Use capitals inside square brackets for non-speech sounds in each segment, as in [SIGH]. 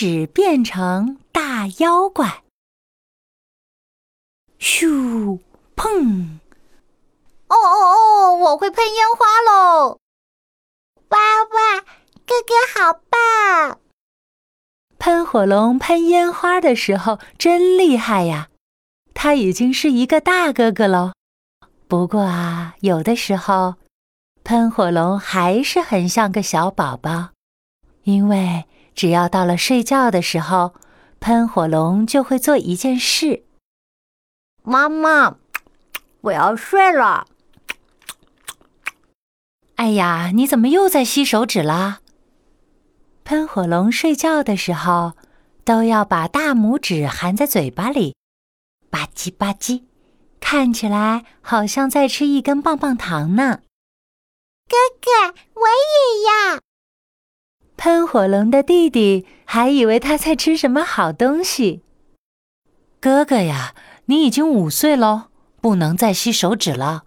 只变成大妖怪。咻，砰！哦哦哦！我会喷烟花喽！哇哇，哥哥好棒！喷火龙喷烟花的时候真厉害呀！他已经是一个大哥哥喽。不过啊，有的时候，喷火龙还是很像个小宝宝，因为只要到了睡觉的时候，喷火龙就会做一件事。妈妈，[TSK] 我要睡了。哎呀，你怎么又在吸手指啦？喷火龙睡觉的时候都要把大拇指含在嘴巴里，吧唧吧唧，看起来好像在吃一根棒棒糖呢。喷火龙的弟弟还以为他在吃什么好东西。哥哥呀，你已经五岁喽，不能再吸手指了。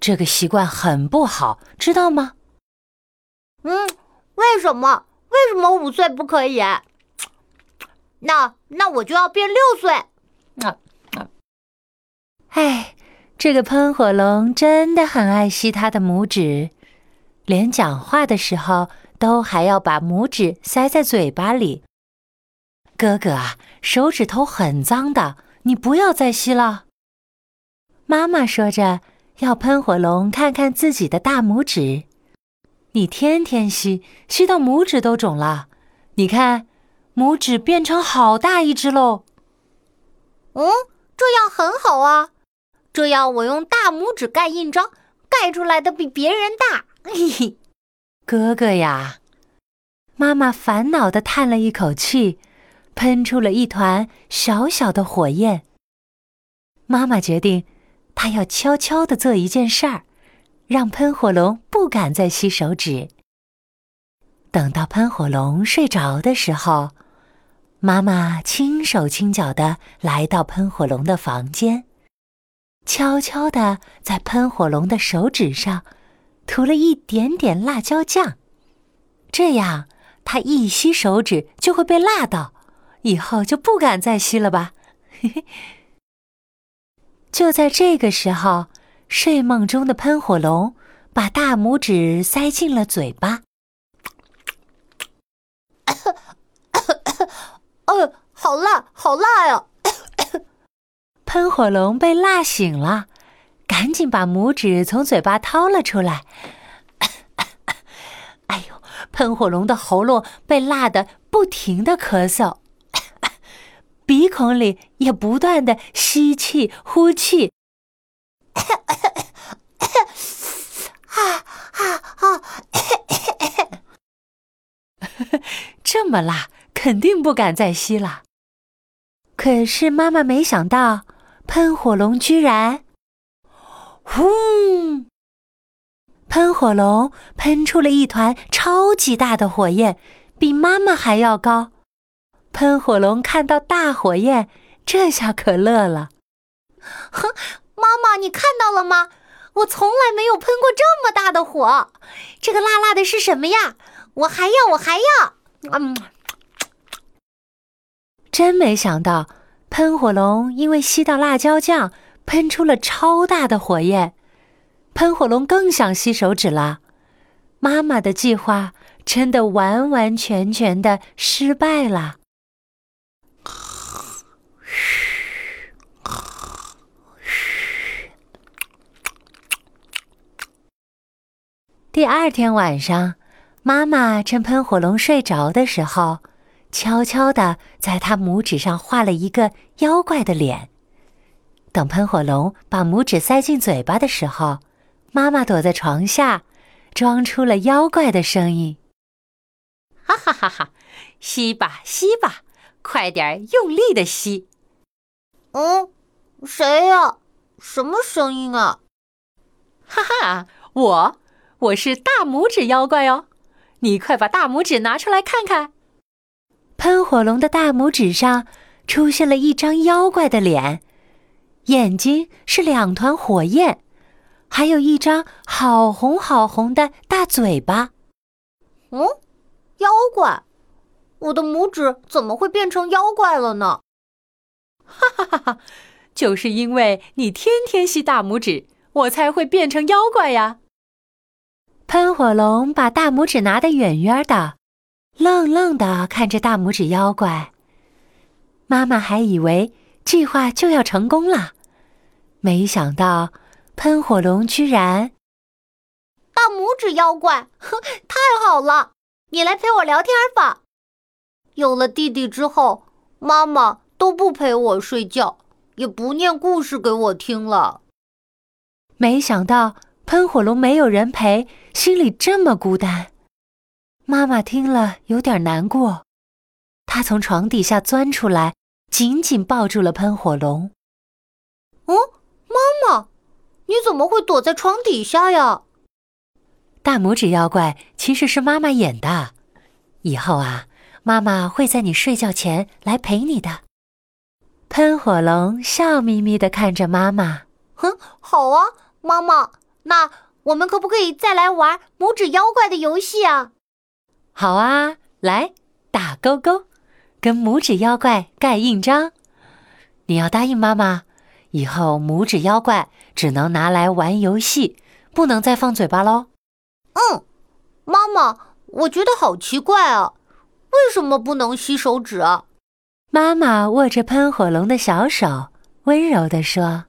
这个习惯很不好，知道吗？嗯，为什么？为什么五岁不可以？那那我就要变六岁。啊啊！哎，这个喷火龙真的很爱吸他的拇指，连讲话的时候都还要把拇指塞在嘴巴里。哥哥啊，手指头很脏的，你不要再吸了。妈妈说着。要喷火龙看看自己的大拇指，你天天吸，吸到拇指都肿了。你看，拇指变成好大一只喽。嗯，这样很好啊，这样我用大拇指盖印章，盖出来的比别人大。嘿嘿，哥哥呀，妈妈烦恼的叹了一口气，喷出了一团小小的火焰。妈妈决定。她要悄悄的做一件事儿，让喷火龙不敢再吸手指。等到喷火龙睡着的时候，妈妈轻手轻脚的来到喷火龙的房间，悄悄的在喷火龙的手指上涂了一点点辣椒酱，这样他一吸手指就会被辣到，以后就不敢再吸了吧。嘿嘿。就在这个时候，睡梦中的喷火龙把大拇指塞进了嘴巴。哦，[COUGHS] 好辣，好辣呀！[COUGHS] 喷火龙被辣醒了，赶紧把拇指从嘴巴掏了出来。[COUGHS] 哎呦，喷火龙的喉咙被辣得不停的咳嗽。[COUGHS] 鼻孔里也不断的吸气、呼气，啊 [COUGHS] 啊啊！这么辣，肯定不敢再吸了。可是妈妈没想到，喷火龙居然，呼！喷火龙喷出了一团超级大的火焰，比妈妈还要高。喷火龙看到大火焰，这下可乐了。哼，妈妈，你看到了吗？我从来没有喷过这么大的火。这个辣辣的是什么呀？我还要，我还要。嗯，真没想到，喷火龙因为吸到辣椒酱，喷出了超大的火焰。喷火龙更想吸手指了。妈妈的计划真的完完全全的失败了。第二天晚上，妈妈趁喷火龙睡着的时候，悄悄地在他拇指上画了一个妖怪的脸。等喷火龙把拇指塞进嘴巴的时候，妈妈躲在床下，装出了妖怪的声音：“哈哈哈哈，吸吧，吸吧，快点用力的吸。”“嗯，谁呀？什么声音啊？”“哈哈，我。”我是大拇指妖怪哦，你快把大拇指拿出来看看。喷火龙的大拇指上出现了一张妖怪的脸，眼睛是两团火焰，还有一张好红好红的大嘴巴。嗯，妖怪？我的拇指怎么会变成妖怪了呢？哈哈哈哈！就是因为你天天吸大拇指，我才会变成妖怪呀。喷火龙把大拇指拿得远远的，愣愣的看着大拇指妖怪。妈妈还以为计划就要成功了，没想到喷火龙居然……大拇指妖怪，哼，[LAUGHS] 太好了！你来陪我聊天吧。有了弟弟之后，妈妈都不陪我睡觉，也不念故事给我听了。没想到喷火龙没有人陪，心里这么孤单。妈妈听了有点难过。她从床底下钻出来，紧紧抱住了喷火龙。哦，妈妈，你怎么会躲在床底下呀？大拇指妖怪其实是妈妈演的。以后啊，妈妈会在你睡觉前来陪你的。喷火龙笑眯眯的看着妈妈。哼，好啊，妈妈，那我们可不可以再来玩拇指妖怪的游戏啊？好啊，来打勾勾。跟拇指妖怪盖印章，你要答应妈妈，以后拇指妖怪只能拿来玩游戏，不能再放嘴巴喽。嗯，妈妈，我觉得好奇怪啊，为什么不能吸手指啊？妈妈握着喷火龙的小手，温柔地说：“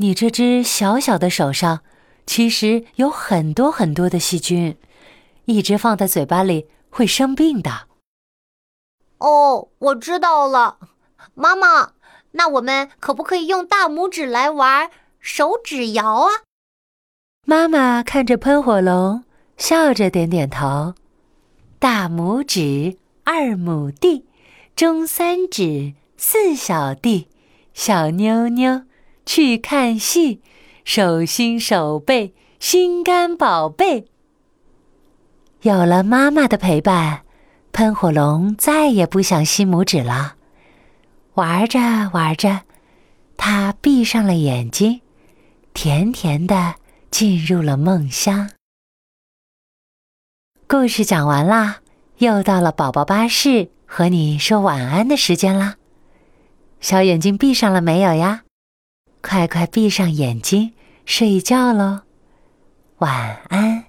你这只小小的手上，其实有很多很多的细菌，一直放在嘴巴里会生病的。”哦，我知道了，妈妈，那我们可不可以用大拇指来玩手指摇啊？妈妈看着喷火龙，笑着点点头。大拇指，二亩地，中三指，四小弟，小妞妞去看戏，手心手背心肝宝贝。有了妈妈的陪伴。喷火龙再也不想吸拇指了，玩着玩着，它闭上了眼睛，甜甜的进入了梦乡。故事讲完啦，又到了宝宝巴士和你说晚安的时间啦。小眼睛闭上了没有呀？快快闭上眼睛睡觉喽，晚安。